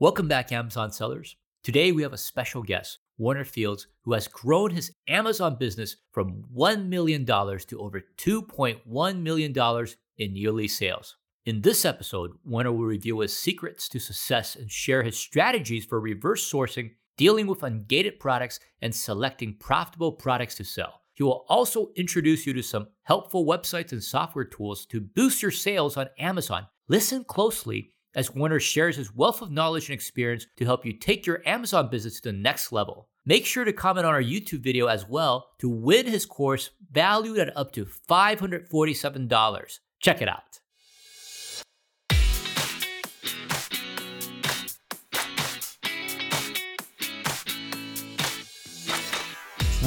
Welcome back, Amazon sellers. Today we have a special guest, Warner Fields, who has grown his Amazon business from $1 million to over $2.1 million in yearly sales. In this episode, Warner will reveal his secrets to success and share his strategies for reverse sourcing, dealing with ungated products, and selecting profitable products to sell. He will also introduce you to some helpful websites and software tools to boost your sales on Amazon. Listen closely as Warner shares his wealth of knowledge and experience to help you take your Amazon business to the next level. Make sure to comment on our YouTube video as well to win his course valued at up to $547. Check it out.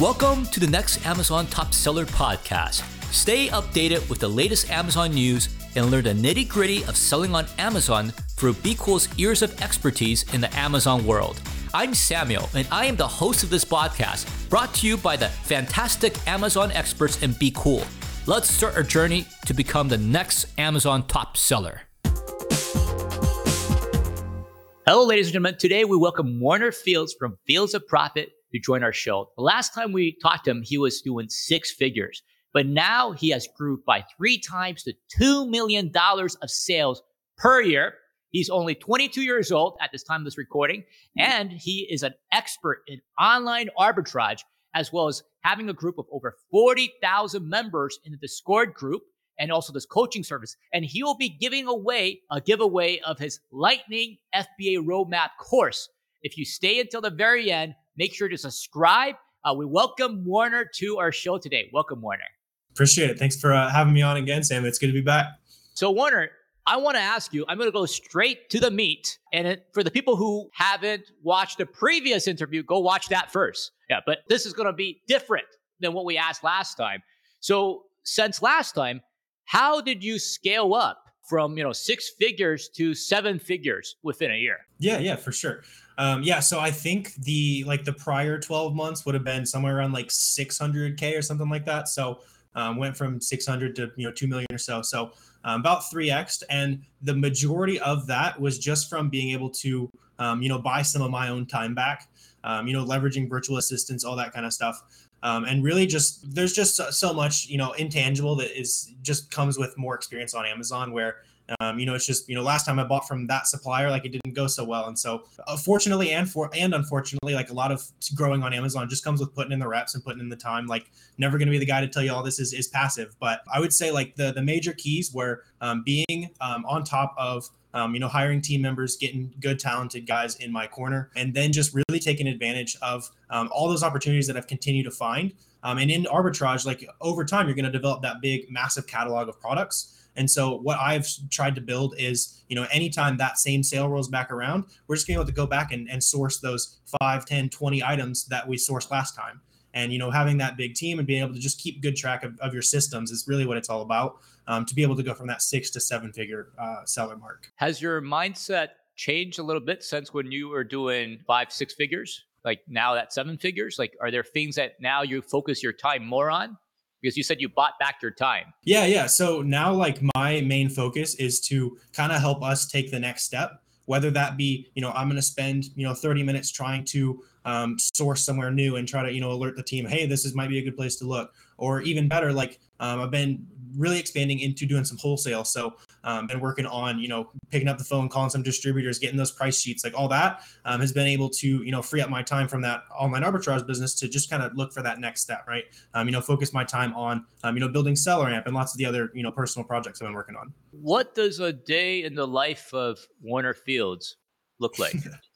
Welcome to the next Amazon Top Seller podcast. Stay updated with the latest Amazon news and learn the nitty gritty of selling on Amazon through BQool's years of expertise in the Amazon world. I'm Samuel, and I am the host of this podcast, brought to you by the fantastic Amazon experts in BQool. Let's start our journey to become the next Amazon top seller. Hello, ladies and gentlemen. Today we welcome Warner Fields from Fields of Profit to join our show. The last time we talked to him, he was doing six figures, but now he has grew by three times to $2 million of sales per year. He's only 22 years old at this time of this recording, and he is an expert in online arbitrage, as well as having a group of over 40,000 members in the Discord group and also this coaching service. And he will be giving away a giveaway of his Lightning FBA Roadmap course. If you stay until the very end, Make sure to subscribe. Uh, we welcome Warner to our show today. Welcome, Warner. Appreciate it. Thanks for uh, having me on again, Sam. It's good to be back. So, Warner, I want to ask you, I'm going to go straight to the meat. And it, for the people who haven't watched the previous interview, go watch that first. Yeah, but this is going to be different than what we asked last time. So, since last time, how did you scale up from, you know, six figures to seven figures within a year? Yeah, yeah, for sure. Um, yeah, so I think the like the prior 12 months would have been somewhere around like 600k or something like that. So um, went from 600 to you know 2 million or so. So um, about 3x, and the majority of that was just from being able to um, you know buy some of my own time back. Um, you know, leveraging virtual assistants, all that kind of stuff. Um, and really just there's just so, so much you know intangible that is just comes with more experience on Amazon where um, you know, it's just you know, last time I bought from that supplier, like it didn't go so well, and so uh, fortunately and for and unfortunately, like a lot of growing on Amazon just comes with putting in the reps and putting in the time. Like, never going to be the guy to tell you all this is is passive, but I would say like the the major keys were um, being um, on top of um, you know, hiring team members, getting good, talented guys in my corner, and then just really taking advantage of um, all those opportunities that I've continued to find. Um, and in arbitrage, like over time, you're going to develop that big, massive catalog of products. And so what I've tried to build is, you know, anytime that same sale rolls back around, we're just going to be able to go back and, and source those 5, 10, 20 items that we sourced last time. And, you know, having that big team and being able to just keep good track of, of your systems is really what it's all about um, to be able to go from that six to seven figure uh, seller mark. Has your mindset changed a little bit since when you were doing five, six figures? Like now that seven figures? Like, are there things that now you focus your time more on? because you said you bought back your time. Yeah, yeah. So now like my main focus is to kind of help us take the next step, whether that be, you know, I'm going to spend, you know, 30 minutes trying to um, source somewhere new and try to, you know, alert the team, hey, this is might be a good place to look. Or even better, like um, I've been really expanding into doing some wholesale. So um, been working on, you know, picking up the phone, calling some distributors, getting those price sheets, like all that um, has been able to, you know, free up my time from that online arbitrage business to just kind of look for that next step, right? Um, you know, focus my time on, um, you know, building SellerAmp and lots of the other, you know, personal projects I've been working on. What does a day in the life of Warner Fields look like?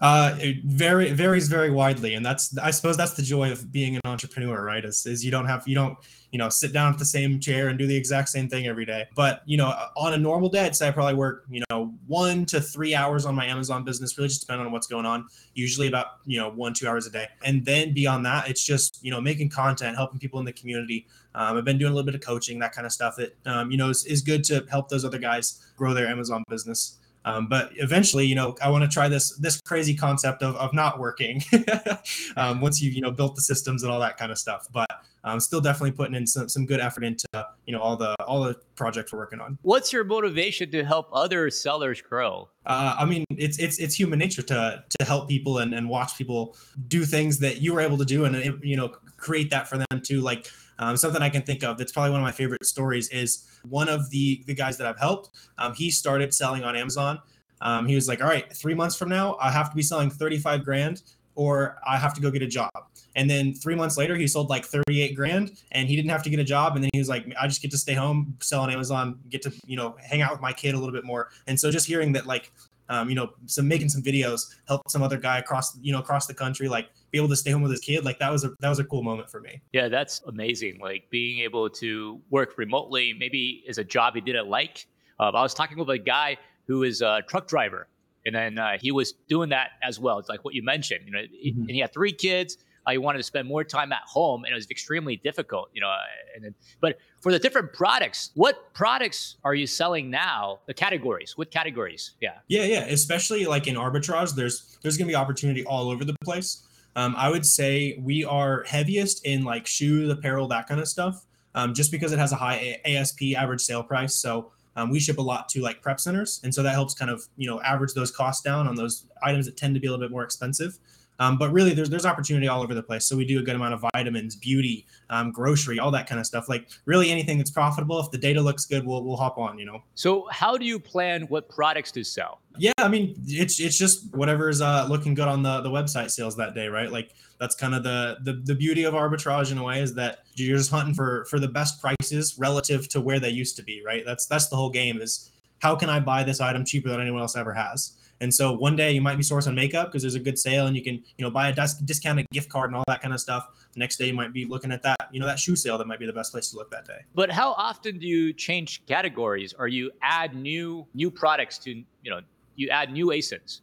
Uh, it very varies very widely, and that's I suppose that's the joy of being an entrepreneur, right? Is, is you don't have you don't you know sit down at the same chair and do the exact same thing every day. But you know, on a normal day, I'd say I probably work you know one to three hours on my Amazon business, really just depending on what's going on. Usually about you know one two hours a day, and then beyond that, it's just you know making content, helping people in the community. Um, I've been doing a little bit of coaching, that kind of stuff that um, you know is, is good to help those other guys grow their Amazon business. Um, but eventually, you know, I want to try this this crazy concept of, of not working um, once you you know built the systems and all that kind of stuff. But I'm um, still definitely putting in some, some good effort into you know all the all the projects we're working on. What's your motivation to help other sellers grow? Uh, I mean, it's it's it's human nature to to help people and, and watch people do things that you were able to do, and you know create that for them too. Like um, something I can think of that's probably one of my favorite stories is one of the the guys that I've helped. Um, he started selling on Amazon. Um, he was like, "All right, three months from now, I have to be selling 35 grand, or I have to go get a job." And then three months later, he sold like 38 grand, and he didn't have to get a job. And then he was like, "I just get to stay home, sell on Amazon, get to you know hang out with my kid a little bit more." And so just hearing that like um, you know, some making some videos, help some other guy across, you know, across the country, like be able to stay home with his kid. Like that was a that was a cool moment for me. Yeah, that's amazing. Like being able to work remotely, maybe is a job he didn't like. Uh, I was talking with a guy who is a truck driver, and then uh, he was doing that as well. It's like what you mentioned, you know, mm-hmm. and he had three kids I wanted to spend more time at home, and it was extremely difficult, you know. And then, but for the different products, what products are you selling now? The categories, what categories? Yeah. Yeah, yeah. Especially like in arbitrage, there's there's gonna be opportunity all over the place. Um, I would say we are heaviest in like shoes, apparel, that kind of stuff, um, just because it has a high ASP average sale price. So um, we ship a lot to like prep centers, and so that helps kind of you know average those costs down on those items that tend to be a little bit more expensive. Um, but really, there's there's opportunity all over the place. So we do a good amount of vitamins, beauty, um, grocery, all that kind of stuff. Like really anything that's profitable. If the data looks good, we'll we'll hop on. You know. So how do you plan what products to sell? Yeah, I mean, it's it's just whatever's uh, looking good on the the website sales that day, right? Like that's kind of the, the the beauty of arbitrage in a way is that you're just hunting for for the best prices relative to where they used to be, right? That's that's the whole game is how can I buy this item cheaper than anyone else ever has? And so one day you might be sourcing makeup because there's a good sale and you can, you know, buy a dis- discounted gift card and all that kind of stuff. The next day you might be looking at that, you know, that shoe sale that might be the best place to look that day. But how often do you change categories or you add new new products to, you know, you add new ASINs?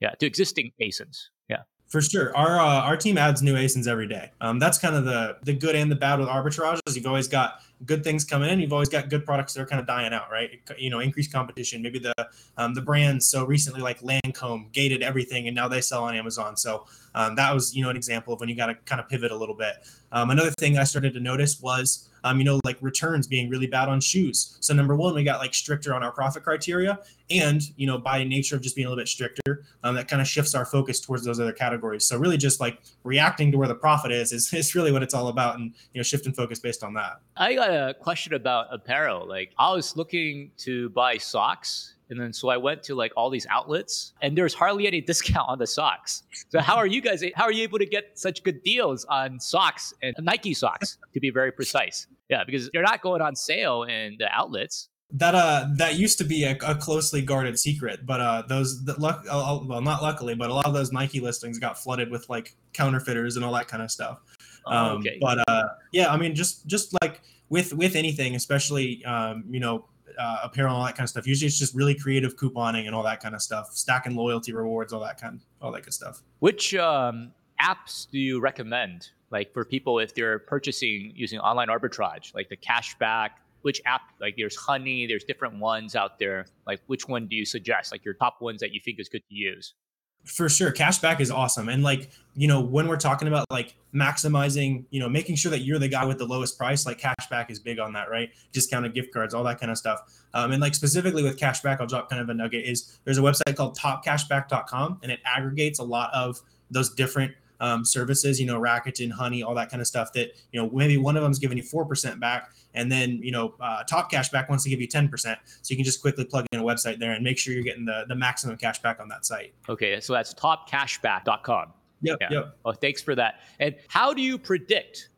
Yeah, to existing ASINs. Yeah. For sure, our uh, our team adds new ASINs every day. Um, that's kind of the the good and the bad with arbitrage. Is you've always got good things coming in. You've always got good products that are kind of dying out, right? You know, increased competition. Maybe the um, the brands. So recently, like Lancome gated everything, and now they sell on Amazon. So um, that was you know an example of when you got to kind of pivot a little bit. Um, another thing I started to notice was um, you know, like returns being really bad on shoes. So number one, we got like stricter on our profit criteria, and you know, by nature of just being a little bit stricter, um, that kind of shifts our focus towards those other categories. So really, just like reacting to where the profit is is, is really what it's all about, and you know, shifting focus based on that. I got a question about apparel. Like I was looking to buy socks and then so I went to like all these outlets and there's hardly any discount on the socks. So how are you guys how are you able to get such good deals on socks and Nike socks to be very precise? Yeah, because they're not going on sale in the outlets. That uh that used to be a, a closely guarded secret, but uh those the luck uh, uh, well not luckily, but a lot of those Nike listings got flooded with like counterfeiters and all that kind of stuff. Oh, um, okay. But uh yeah, I mean just just like with with anything, especially um, you know uh, apparel, and all that kind of stuff. Usually, it's just really creative couponing and all that kind of stuff, stacking loyalty rewards, all that kind, all that good stuff. Which um, apps do you recommend, like for people if they're purchasing using online arbitrage, like the cashback? Which app? Like there's Honey, there's different ones out there. Like which one do you suggest? Like your top ones that you think is good to use? For sure, cashback is awesome, and like you know when we're talking about like maximizing, you know, making sure that you're the guy with the lowest price, like cashback is big on that, right? Discounted gift cards, all that kind of stuff. Um, and like specifically with cashback, I'll drop kind of a nugget. Is there's a website called TopCashback.com, and it aggregates a lot of those different um, services, you know, Rakuten, Honey, all that kind of stuff that, you know, maybe one of them is giving you 4% back. And then, you know, uh, Top Cashback wants to give you 10%. So you can just quickly plug in a website there and make sure you're getting the, the maximum cash back on that site. Okay. So that's topcashback.com. Yep. Yeah. Yep. Oh, thanks for that. And how do you predict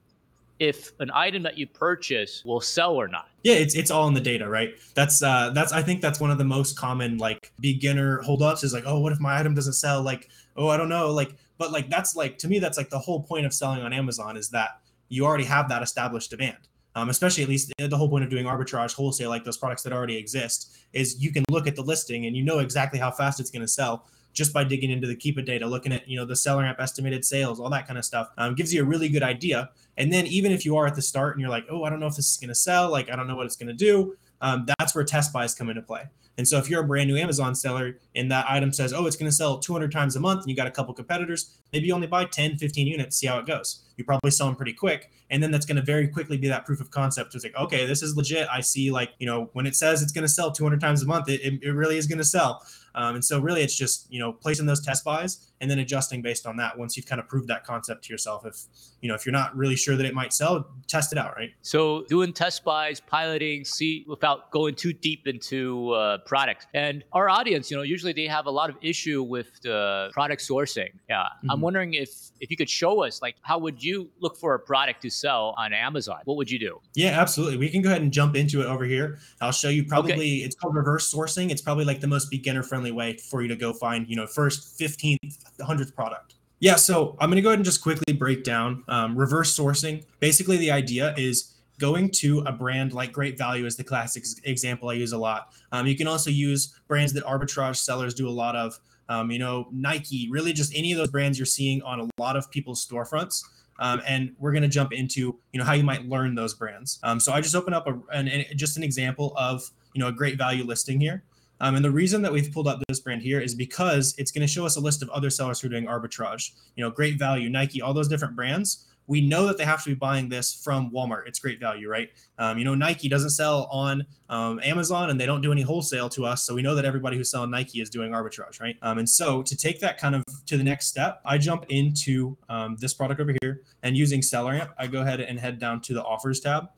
if an item that you purchase will sell or not? Yeah, it's it's all in the data, right? That's uh that's I think that's one of the most common like beginner holdups is like, oh, what if my item doesn't sell? Like, oh, I don't know. Like, but like that's like to me, that's like the whole point of selling on Amazon is that you already have that established demand. Um, especially at least the whole point of doing arbitrage wholesale, like those products that already exist, is you can look at the listing and you know exactly how fast it's going to sell just by digging into the Keepa data, looking at you know the SellerAmp estimated sales, all that kind of stuff, um, gives you a really good idea. And then even if you are at the start and you're like, oh, I don't know if this is going to sell, like I don't know what it's going to do, um, that's where test buys come into play. And so if you're a brand new Amazon seller and that item says, oh, it's going to sell 200 times a month and you got a couple competitors, maybe you only buy 10, 15 units, see how it goes. You probably sell them pretty quick. And then that's going to very quickly be that proof of concept. It's like, okay, this is legit. I see like, you know, when it says it's going to sell 200 times a month, it, it, really is going to sell. Um, and so really it's just, you know, placing those test buys and then adjusting based on that once you've kind of proved that concept to yourself. If, you know, if you're not really sure that it might sell, test it out, right? So doing test buys, piloting, see without going too deep into uh, products. And our audience, you know, usually they have a lot of issue with the product sourcing. Yeah. Mm-hmm. I'm wondering if if you could show us like how would you look for a product to sell on Amazon? What would you do? Yeah, absolutely. We can go ahead and jump into it over here. I'll show you probably okay. it's called reverse sourcing. It's probably like the most beginner friendly way for you to go find, you know, first 15th, 100th product. Yeah, so I'm going to go ahead and just quickly break down um, reverse sourcing. Basically, the idea is going to a brand like Great Value is the classic example I use a lot. Um, you can also use brands that arbitrage sellers do a lot of. Um, you know, Nike, really just any of those brands you're seeing on a lot of people's storefronts. Um, and we're going to jump into you know how you might learn those brands. Um, so I just open up a, an, an, just an example of you know a great value listing here. Um, and the reason that we've pulled up this brand here is because it's going to show us a list of other sellers who are doing arbitrage. You know, great value, Nike, all those different brands. We know that they have to be buying this from Walmart. It's great value, right? Um, you know, Nike doesn't sell on um, Amazon and they don't do any wholesale to us. So we know that everybody who's selling Nike is doing arbitrage, right? Um, and so to take that kind of to the next step, I jump into um, this product over here and using SellerAmp, I go ahead and head down to the offers tab.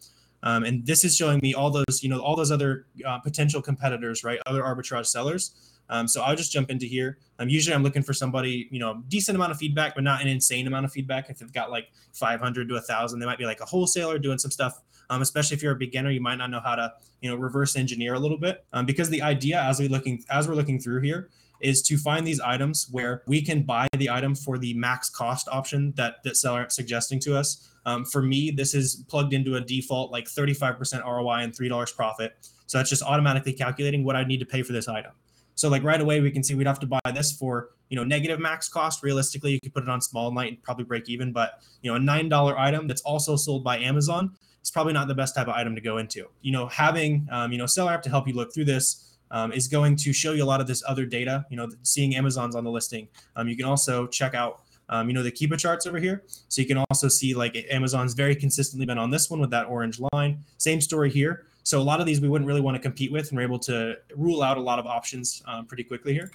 Um, and this is showing me all those, you know, all those other uh, potential competitors, right? Other arbitrage sellers. Um, so I'll just jump into here. Um, usually I'm looking for somebody, you know, decent amount of feedback, but not an insane amount of feedback. If they've got like 500 to thousand, they might be like a wholesaler doing some stuff. Um, especially if you're a beginner, you might not know how to, you know, reverse engineer a little bit. Um, because the idea as we looking as we're looking through here is to find these items where we can buy the item for the max cost option that that seller is suggesting to us. Um, for me, this is plugged into a default like 35% ROI and $3 profit. So that's just automatically calculating what I need to pay for this item. So like right away, we can see we'd have to buy this for, you know, negative max cost. Realistically, you could put it on small light and probably break even, but you know, a $9 item that's also sold by Amazon, it's probably not the best type of item to go into. You know, having, um, you know, SellerAmp to help you look through this um, is going to show you a lot of this other data, you know, seeing Amazon's on the listing. Um, you can also check out um, you know, the Keepa charts over here. So you can also see like Amazon's very consistently been on this one with that orange line. Same story here. So a lot of these we wouldn't really want to compete with, and we're able to rule out a lot of options um, pretty quickly here.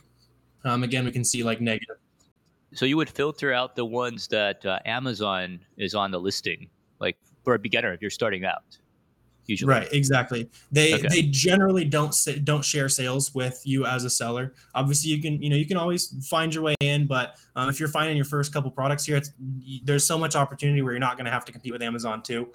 Um, again, we can see like negative. So you would filter out the ones that uh, Amazon is on the listing, like for a beginner if you're starting out usually. Right, exactly. They okay. they generally don't don't share sales with you as a seller. Obviously, you can you know you can always find your way in, but um, if you're finding your first couple products here, it's, there's so much opportunity where you're not going to have to compete with Amazon too.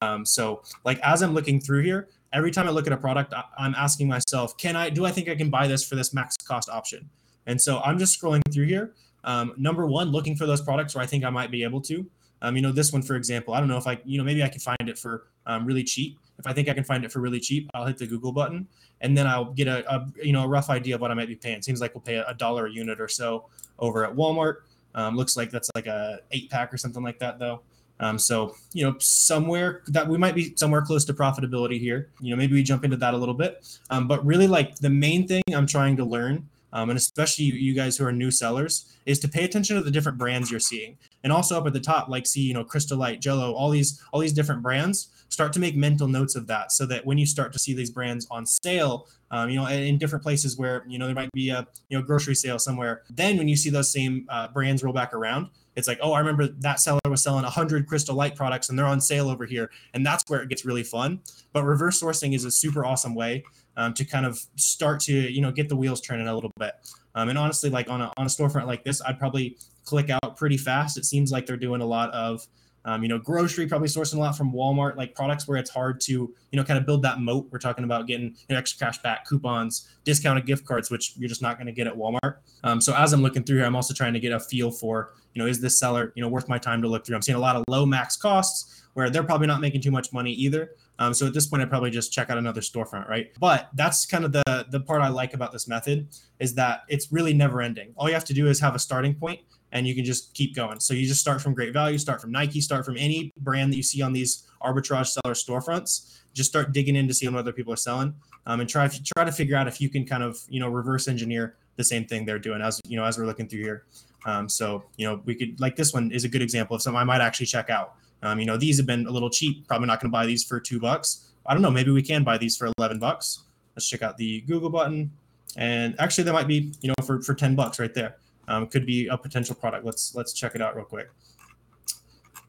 Um, so like as I'm looking through here, every time I look at a product, I'm asking myself, can I do I think I can buy this for this max cost option? And so I'm just scrolling through here. Um, number one, looking for those products where I think I might be able to. Um, you know, this one, for example, I don't know if I, you know, maybe I can find it for um, really cheap. If I think I can find it for really cheap, I'll hit the Google button and then I'll get a, a you know a rough idea of what I might be paying. Seems like we'll pay a dollar a unit or so over at Walmart. Um, looks like that's like a eight pack or something like that though. Um, so you know somewhere that we might be somewhere close to profitability here. You know maybe we jump into that a little bit. Um, but really like the main thing I'm trying to learn um, and especially you guys who are new sellers, is to pay attention to the different brands you're seeing, and also up at the top, like see you know Crystal Light, Jello, all these all these different brands start to make mental notes of that so that when you start to see these brands on sale um, you know in different places where you know there might be a you know grocery sale somewhere then when you see those same uh, brands roll back around it's like oh i remember that seller was selling 100 crystal light products and they're on sale over here. And that's where it gets really fun. But reverse sourcing is a super awesome way um, to kind of start to you know get the wheels turning a little bit. Um, and honestly like on a, on a storefront like this i'd probably click out pretty fast. It seems like they're doing a lot of um, you know, grocery probably sourcing a lot from Walmart, like products where it's hard to, you know, kind of build that moat. We're talking about getting you know, extra cash back, coupons, discounted gift cards, which you're just not going to get at Walmart. Um, so as I'm looking through here, I'm also trying to get a feel for, you know, is this seller, you know, worth my time to look through? I'm seeing a lot of low max costs where they're probably not making too much money either. Um, so at this point, I'd probably just check out another storefront, right? But that's kind of the the part I like about this method is that it's really never ending. All you have to do is have a starting point and you can just keep going. So you just start from great value, start from Nike, start from any brand that you see on these arbitrage seller storefronts. Just start digging in to see what other people are selling. um, and try try to figure out if you can kind of you know reverse engineer the same thing they're doing as you know as we're looking through here. Um, so you know we could like this one is a good example of something I might actually check out. Um, you know these have been a little cheap. Probably not going to buy these for two bucks. I don't know. Maybe we can buy these for eleven bucks. Let's check out the Google button, and actually that might be you know for for ten bucks right there. Um, could be a potential product. Let's let's check it out real quick.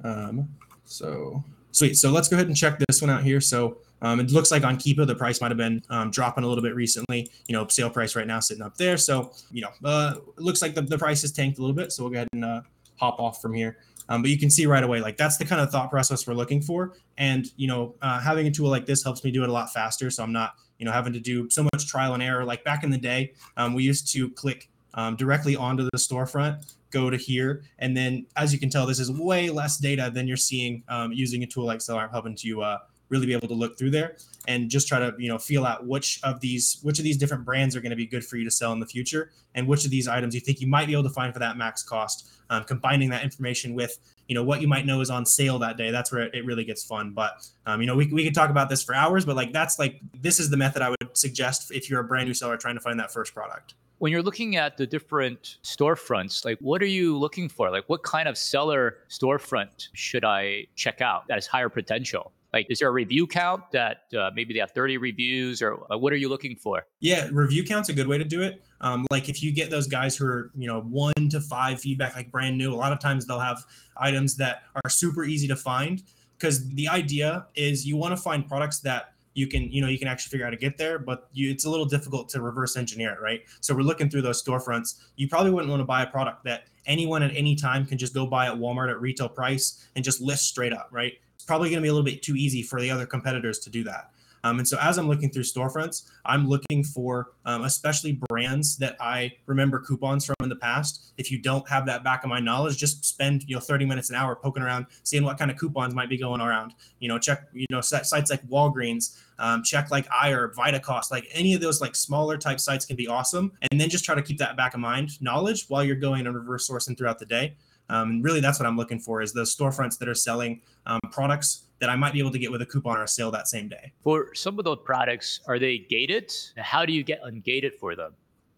Um, so sweet. So let's go ahead and check this one out here. So um, it looks like on Keepa, the price might have been um, dropping a little bit recently. You know, sale price right now sitting up there. So, you know, uh, looks like the, the price has tanked a little bit. So we'll go ahead and uh, hop off from here. Um, but you can see right away, like that's the kind of thought process we're looking for. And, you know, uh, having a tool like this helps me do it a lot faster. So I'm not, you know, having to do so much trial and error. Like back in the day, um, we used to click um, directly onto the storefront go to here. And then as you can tell, this is way less data than you're seeing um, using a tool like SellerAmp helping to uh, really be able to look through there and just try to you know feel out which of these which of these different brands are going to be good for you to sell in the future and which of these items you think you might be able to find for that max cost um, combining that information with you know what you might know is on sale that day that's where it, really gets fun but um, you know we, we could talk about this for hours but like that's like this is the method i would suggest if you're a brand new seller trying to find that first product when you're looking at the different storefronts, like what are you looking for? Like what kind of seller storefront should I check out that has higher potential? Like, is there a review count that uh, maybe they have 30 reviews, or uh, what are you looking for? Yeah, review count's a good way to do it. Um, like, if you get those guys who are, you know, one to five feedback, like brand new, a lot of times they'll have items that are super easy to find. Because the idea is you want to find products that you can you know you can actually figure out how to get there but you, it's a little difficult to reverse engineer it right so we're looking through those storefronts you probably wouldn't want to buy a product that anyone at any time can just go buy at walmart at retail price and just list straight up right probably going to be a little bit too easy for the other competitors to do that. Um, and so as I'm looking through storefronts, I'm looking for um, especially brands that I remember coupons from in the past. If you don't have that back of my knowledge, just spend you know 30 minutes an hour poking around, seeing what kind of coupons might be going around. You know, check you know sites like Walgreens, um, check like Vita Vitacost, like any of those like smaller type sites can be awesome. And then just try to keep that back of mind knowledge while you're going and reverse sourcing throughout the day. Um, and really, that's what I'm looking for is those storefronts that are selling um, products that I might be able to get with a coupon or a sale that same day. For some of those products, are they gated? How do you get ungated for them?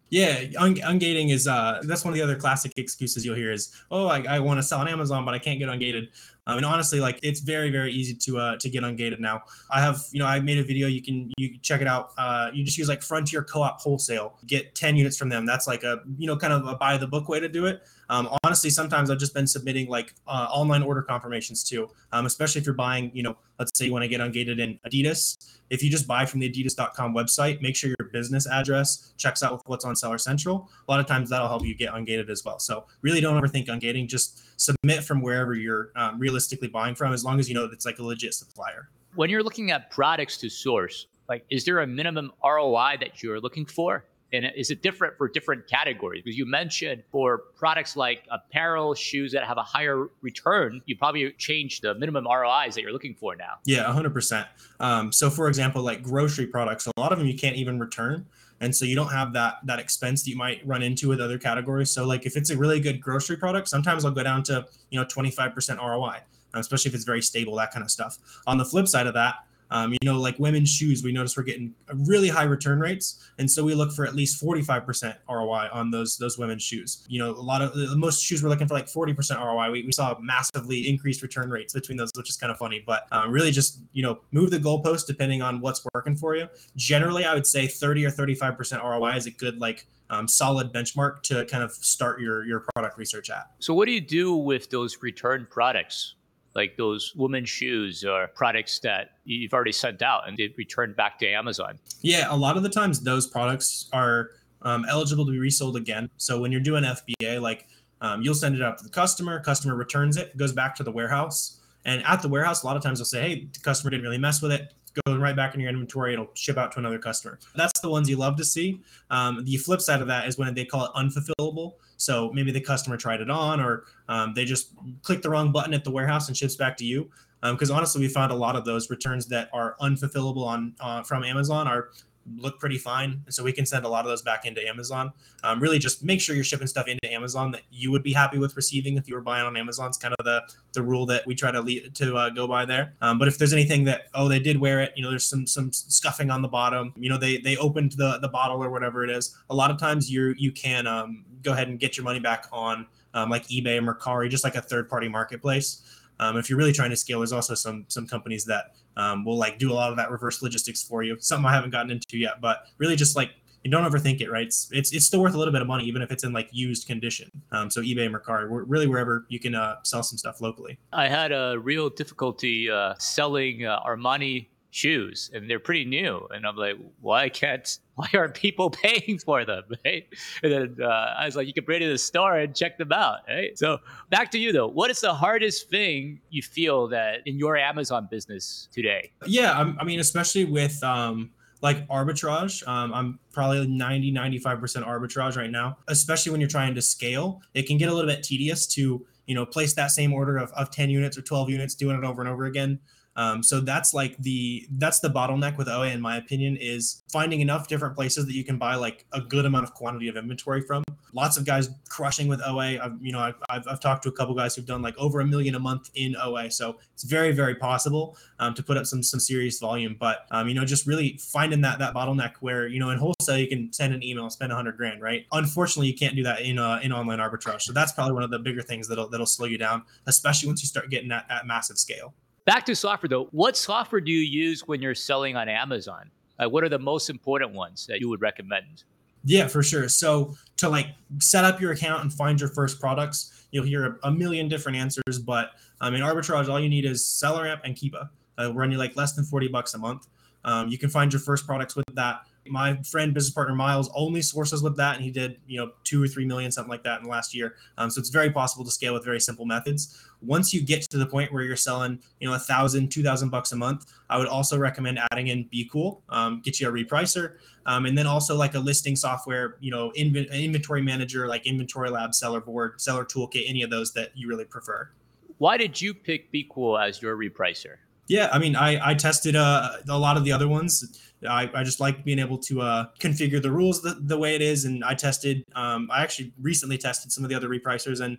Yeah, un- ungating is uh, that's one of the other classic excuses you'll hear is, oh, I, I want to sell on Amazon, but I can't get ungated. Um, and honestly, like it's very, very easy to uh, to get ungated now. I have, you know, I made a video. You can you can check it out. Uh, you just use like Frontier Co-op Wholesale, get 10 units from them. That's like a you know kind of a buy the book way to do it. Um, honestly, sometimes I've just been submitting like uh, online order confirmations too, um, especially if you're buying, you know, let's say you want to get ungated in Adidas. If you just buy from the Adidas.com website, make sure your business address checks out with what's on Seller Central. A lot of times that'll help you get ungated as well. So really don't overthink ungating. Just submit from wherever you're um, realistically buying from, as long as you know that it's like a legit supplier. When you're looking at products to source, like is there a minimum ROI that you're looking for? And is it different for different categories? Because you mentioned for products like apparel, shoes that have a higher return, you probably change the minimum ROIs that you're looking for now. Yeah, 100%. Um, so, for example, like grocery products, a lot of them you can't even return. And so you don't have that that expense that you might run into with other categories. So like if it's a really good grocery product, sometimes I'll go down to you know 25% ROI, um, especially if it's very stable, that kind of stuff. On the flip side of that, um, you know, like women's shoes, we notice we're getting really high return rates, and so we look for at least 45% ROI on those those women's shoes. You know, a lot of the most shoes we're looking for like 40% ROI. We, we saw massively increased return rates between those, which is kind of funny. But um, really, just you know, move the goalpost depending on what's working for you. Generally, I would say 30 or 35% ROI is a good like um, solid benchmark to kind of start your your product research at. So, what do you do with those return products? Like those women's shoes or products that you've already sent out and they returned back to Amazon? Yeah, a lot of the times those products are um, eligible to be resold again. So when you're doing FBA, like um, you'll send it out to the customer, customer returns it, goes back to the warehouse. And at the warehouse, a lot of times they'll say, hey, the customer didn't really mess with it. Go right back in your inventory. It'll ship out to another customer. That's the ones you love to see. Um, the flip side of that is when they call it unfulfillable. So maybe the customer tried it on, or um, they just clicked the wrong button at the warehouse and ships back to you. Because um, honestly, we found a lot of those returns that are unfulfillable on uh, from Amazon are look pretty fine. And so we can send a lot of those back into Amazon. Um, really just make sure you're shipping stuff into Amazon that you would be happy with receiving if you were buying on Amazon. It's kind of the, the rule that we try to lead, to uh, go by there. Um, but if there's anything that, oh, they did wear it, you know, there's some, some scuffing on the bottom, you know, they, they opened the, the bottle or whatever it is. A lot of times you you can um, go ahead and get your money back on um, like eBay or Mercari, just like a third party marketplace. Um, if you're really trying to scale, there's also some some companies that um, will like do a lot of that reverse logistics for you. Something I haven't gotten into yet, but really just like you don't overthink it, right? It's, it's, it's still worth a little bit of money, even if it's in like used condition. Um, so eBay, Mercari, really wherever you can uh, sell some stuff locally. I had a real difficulty uh, selling uh, Armani shoes and they're pretty new and i'm like why can't why aren't people paying for them? Right? And then uh, i was like you can bring it to the store and check them out right? So back to you though. What is the hardest thing you feel that in your amazon business today? Yeah i mean especially with um like arbitrage um, i'm probably 90 95% arbitrage right now especially when you're trying to scale. It can get a little bit tedious to you know place that same order of, of 10 units or 12 units doing it over and over again um, so that's like the that's the bottleneck with OA in my opinion is finding enough different places that you can buy like a good amount of quantity of inventory from. Lots of guys crushing with OA. I've, you know, I've, I've, I've talked to a couple guys who've done like over a million a month in OA. So it's very very possible um, to put up some some serious volume. But um, you know, just really finding that that bottleneck where you know in wholesale you can send an email, spend a hundred grand, right? Unfortunately, you can't do that in uh, in online arbitrage. So that's probably one of the bigger things that'll that'll slow you down, especially once you start getting at, at massive scale. Back to software though. What software do you use when you're selling on Amazon? What are the most important ones that you would recommend? Yeah, for sure. So to like set up your account and find your first products, you'll hear a, million different answers. But um, in arbitrage, all you need is SellerAmp and Keepa. Uh, run you like less than 40 bucks a month. Um, you can find your first products with that. My friend, business partner Miles, only sources with that, and he did you know two or three million, something like that, in the last year. Um, so it's very possible to scale with very simple methods. Once you get to the point where you're selling, you know, a thousand, two thousand bucks a month, I would also recommend adding in BQool, um, get you a repricer, um, and then also like a listing software, you know, inv- inventory manager like Inventory Lab, Sellerboard, Seller Toolkit, any of those that you really prefer. Why did you pick BQool as your repricer? Yeah, I mean, I, I tested uh, a lot of the other ones. I, I just like being able to uh, configure the rules the, the way it is. And I tested, um, I actually recently tested some of the other repricers and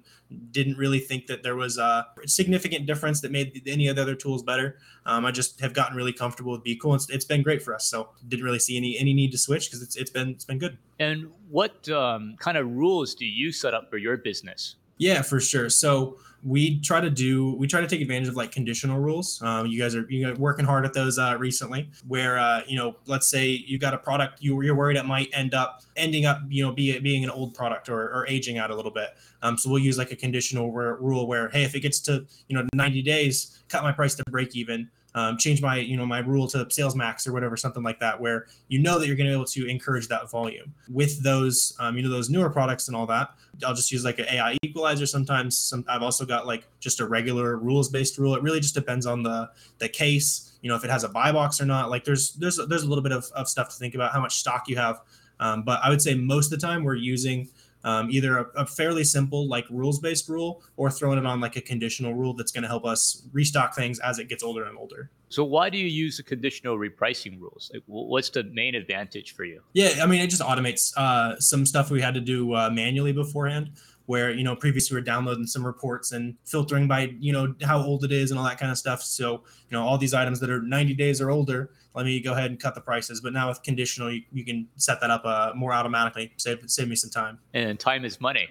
didn't really think that there was a significant difference that made any of the other tools better. Um, I just have gotten really comfortable with BQool. It's, it's been great for us. So didn't really see any any need to switch because it's, it's been it's been good. And what um, kind of rules do you set up for your business? Yeah, for sure. So we try to do we try to take advantage of like conditional rules. Um, you guys are you know working hard at those uh, recently where uh, you know let's say you got a product you, you're worried it might end up ending up you know be, being an old product or, or aging out a little bit. Um, so we'll use like a conditional rule where hey if it gets to you know 90 days cut my price to break even um, change my you know my rule to sales max or whatever something like that where you know that you're going to be able to encourage that volume. With those um, you know those newer products and all that i'll just use like an ai equalizer sometimes. Some i've also got like just a regular rules based rule. It really just depends on the the case you know if it has a buy box or not. Like there's there's there's a little bit of, of stuff to think about how much stock you have. Um, but i would say most of the time we're using um, either a, a, fairly simple like rules based rule or throwing it on like a conditional rule that's going to help us restock things as it gets older and older. So why do you use the conditional repricing rules? Like, what's the main advantage for you? Yeah, I mean, it just automates uh, some stuff we had to do uh, manually beforehand where you know previously we were downloading some reports and filtering by you know how old it is and all that kind of stuff. So you know all these items that are 90 days or older let me go ahead and cut the prices. But now with conditional you, you can set that up uh, more automatically save save me some time. And time is money.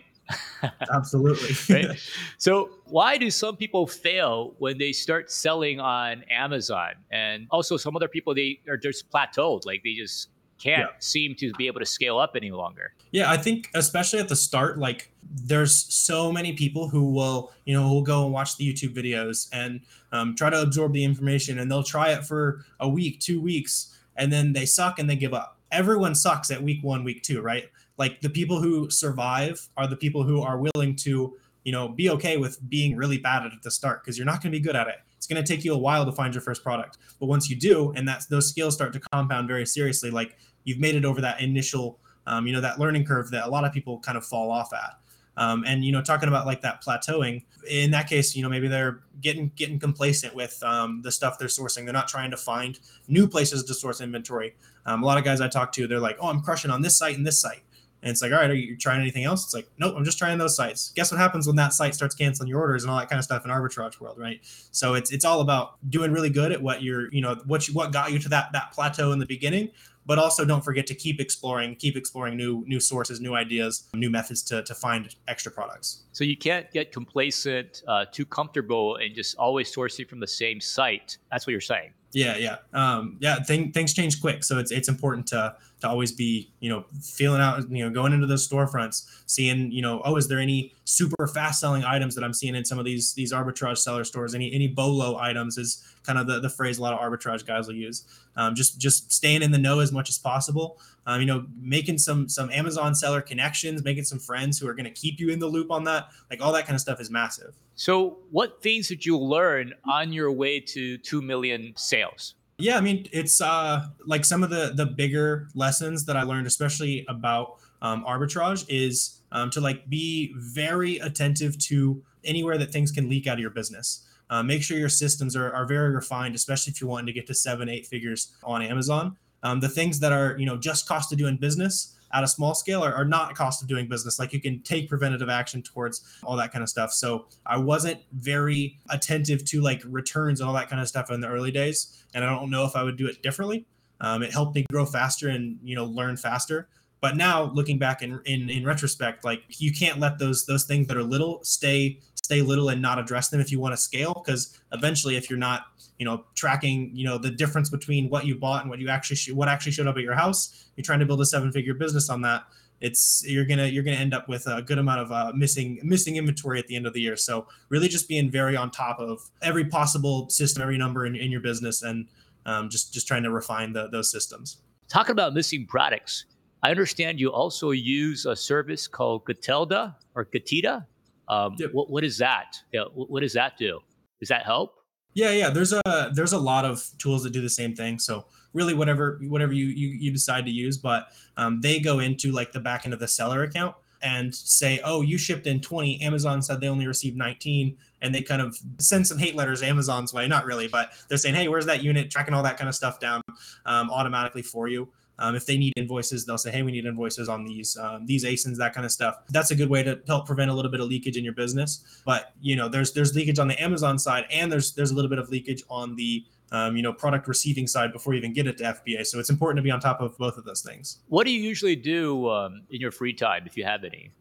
Absolutely. Right? so why do some people fail when they start selling on amazon? And also some other people they are just plateaued like they just can't yeah. seem to be able to scale up any longer. Yeah, I think especially at the start, like there's so many people who will, you know, will go and watch the YouTube videos and um, try to absorb the information, and they'll try it for a week, two weeks, and then they suck and they give up. Everyone sucks at week one, week two, right? Like the people who survive are the people who are willing to, you know, be okay with being really bad at it at the start because you're not going to be good at it. It's going to take you a while to find your first product, but once you do, and that's those skills start to compound very seriously, like you've made it over that initial, um, you know, that learning curve that a lot of people kind of fall off at. Um, and you know, talking about like that plateauing, in that case, you know, maybe they're getting getting complacent with um, the stuff they're sourcing. They're not trying to find new places to source inventory. Um, a lot of guys I talk to, they're like, "Oh, I'm crushing on this site and this site," and it's like, "All right, are you trying anything else?" It's like, "Nope, I'm just trying those sites." Guess what happens when that site starts canceling your orders and all that kind of stuff in arbitrage world, right? So it's it's all about doing really good at what you're, you know, what you, what got you to that that plateau in the beginning, but also don't forget to keep exploring, keep exploring new new sources, new ideas, new methods to to find extra products. So you can't get complacent, uh, too comfortable, and just always sourcing from the same site. That's what you're saying. Yeah, yeah, um, yeah. Thing, things change quick, so it's it's important to to always be you know feeling out, you know, going into those storefronts, seeing you know, oh, is there any super fast selling items that I'm seeing in some of these these arbitrage seller stores? Any any bolo items is kind of the, the phrase a lot of arbitrage guys will use. Um, just just staying in the know as much as possible. Um, you know, making some some Amazon seller connections, making some friends who are going to keep you in the loop on that. Like all that kind of stuff is massive. So, what things did you learn on your way to 2 million sales? Yeah, I mean, it's uh, like some of the the bigger lessons that I learned, especially about um, arbitrage, is um, to like be very attentive to anywhere that things can leak out of your business. Uh, make sure your systems are, are very refined, especially if you're wanting to get to seven, eight figures on Amazon. Um, the things that are you know just cost of doing business at a small scale are, are not cost of doing business. Like you can take preventative action towards all that kind of stuff. So I wasn't very attentive to like returns and all that kind of stuff in the early days. And I don't know if I would do it differently. Um, it helped me grow faster and you know learn faster. But now looking back in, in in retrospect, like you can't let those those things that are little stay stay little and not address them if you want to scale because eventually if you're not you know tracking you know the difference between what you bought and what you actually sh- what actually showed up at your house you're trying to build a seven figure business on that it's you're gonna you're gonna end up with a good amount of uh, missing missing inventory at the end of the year. So really just being very on top of every possible system every number in, in your business and um, just just trying to refine the, those systems. Talking about missing products i understand you also use a service called Gatelda or Getida um, yep. what, what is that yeah, what, what does that do does that help yeah, yeah. There's a there's a lot of tools that do the same thing. So really, whatever whatever you you, you decide to use, but um, they go into like the back end of the seller account and say, oh, you shipped in 20. Amazon said they only received 19, and they kind of send some hate letters Amazon's way. Not really, but they're saying, hey, where's that unit? Tracking all that kind of stuff down um, automatically for you. Um, if they need invoices, they'll say, "Hey, we need invoices on these um, these ASINs, that kind of stuff." That's a good way to help prevent a little bit of leakage in your business. But you know, there's there's leakage on the Amazon side, and there's there's a little bit of leakage on the um, you know product receiving side before you even get it to FBA. So it's important to be on top of both of those things. What do you usually do um, in your free time, if you have any?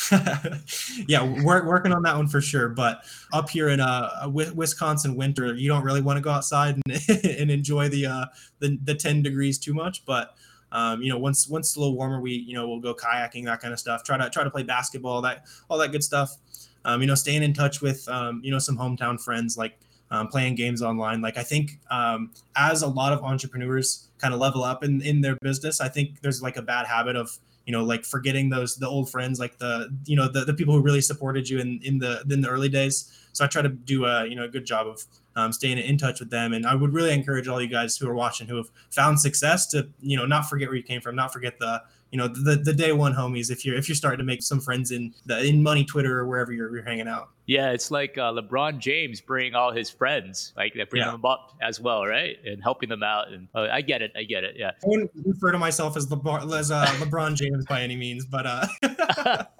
yeah, we're working on that one for sure. But up here in uh, Wisconsin winter, you don't really want to go outside and, and enjoy the, uh, the the 10 degrees too much. But um, you know, once once it's a little warmer, we you know we'll go kayaking, that kind of stuff. Try to try to play basketball, that all that good stuff. Um, you know, staying in touch with um, you know some hometown friends, like um, playing games online. Like I think um, as a lot of entrepreneurs kind of level up in in their business, I think there's like a bad habit of you know like forgetting those the old friends like the you know the, the people who really supported you in in the in the early days. So i try to do a you know a good job of um, staying in touch with them. And i would really encourage all you guys who are watching who have found success to you know not forget where you came from not forget the you know the, the day one homies if you're if you're starting to make some friends in the in money twitter or wherever you're, you're hanging out yeah it's like uh, lebron james bringing all his friends like they bring yeah. them up as well right and helping them out and uh, i get it i get it yeah i wouldn't refer to myself as lebron as uh, lebron james by any means but uh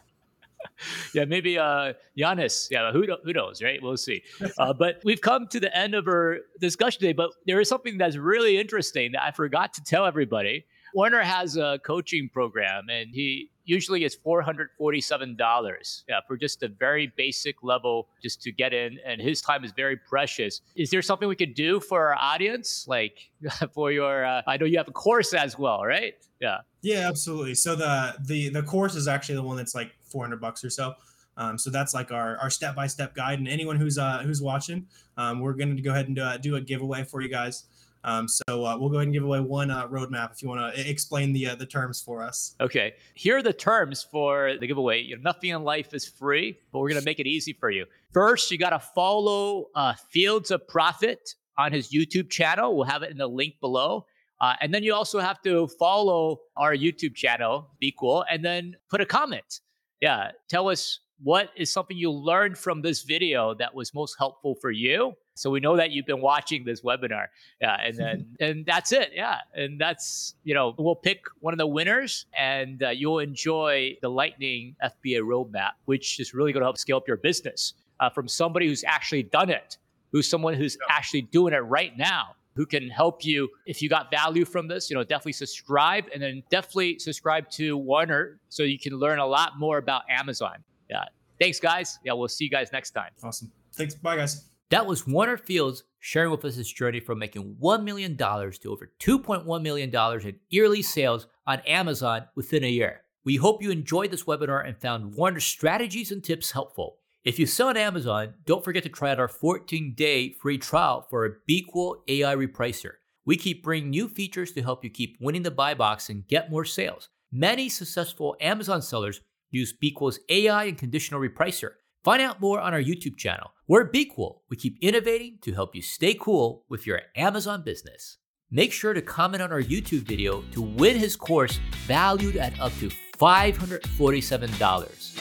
yeah, maybe uh Giannis. Yeah, who who knows, right? We'll see. Uh, but we've come to the end of our discussion today. But there is something that's really interesting that I forgot to tell everybody. Warner has a coaching program, and he usually is four hundred forty-seven dollars yeah, for just a very basic level, just to get in. And his time is very precious. Is there something we could do for our audience, like for your? Uh, I know you have a course as well, right? Yeah. Yeah, absolutely. So the the the course is actually the one that's like four hundred bucks or so. Um, so that's like our our step by step guide. And anyone who's uh, who's watching, um, we're going to go ahead and do, uh, do a giveaway for you guys. Um, so uh, we'll go ahead and give away one uh, roadmap if you want to explain the uh, the terms for us. Okay, here are the terms for the giveaway. You know, nothing in life is free, but we're gonna make it easy for you. First, you gotta follow uh, Fields of Profit on his YouTube channel. We'll have it in the link below. Uh, and then you also have to follow our YouTube channel, BQool, and then put a comment. yeah, tell us what is something you learned from this video that was most helpful for you? So we know that you've been watching this webinar yeah and then and that's it yeah. And that's you know we'll pick one of the winners and uh, you'll enjoy the lightning fba roadmap which is really going to help scale up your business uh, from somebody who's actually done it who's someone who's actually doing it right now who can help you if you got value from this you know definitely subscribe and then definitely subscribe to warner so you can learn a lot more about amazon yeah thanks guys yeah we'll see you guys next time awesome thanks bye guys that was Warner Fields sharing with us his journey from making $1 million to over $2.1 million in yearly sales on Amazon within a year. We hope you enjoyed this webinar and found Warner's strategies and tips helpful. If you sell on Amazon, don't forget to try out our 14 day free trial for a BQool AI repricer. We keep bringing new features to help you keep winning the buy box and get more sales. Many successful Amazon sellers use BQool's AI and conditional repricer Find out more on our YouTube channel. We're BQual. We keep innovating to help you stay cool with your Amazon business. Make sure to comment on our YouTube video to win his course valued at up to $547.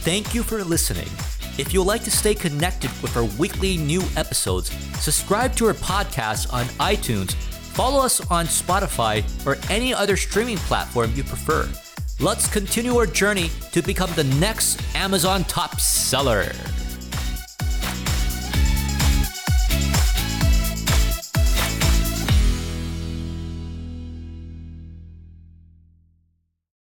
Thank you for listening. If you'd like to stay connected with our weekly new episodes, subscribe to our podcast on iTunes, follow us on Spotify, or any other streaming platform you prefer. Let's continue our journey to become the next Amazon top seller.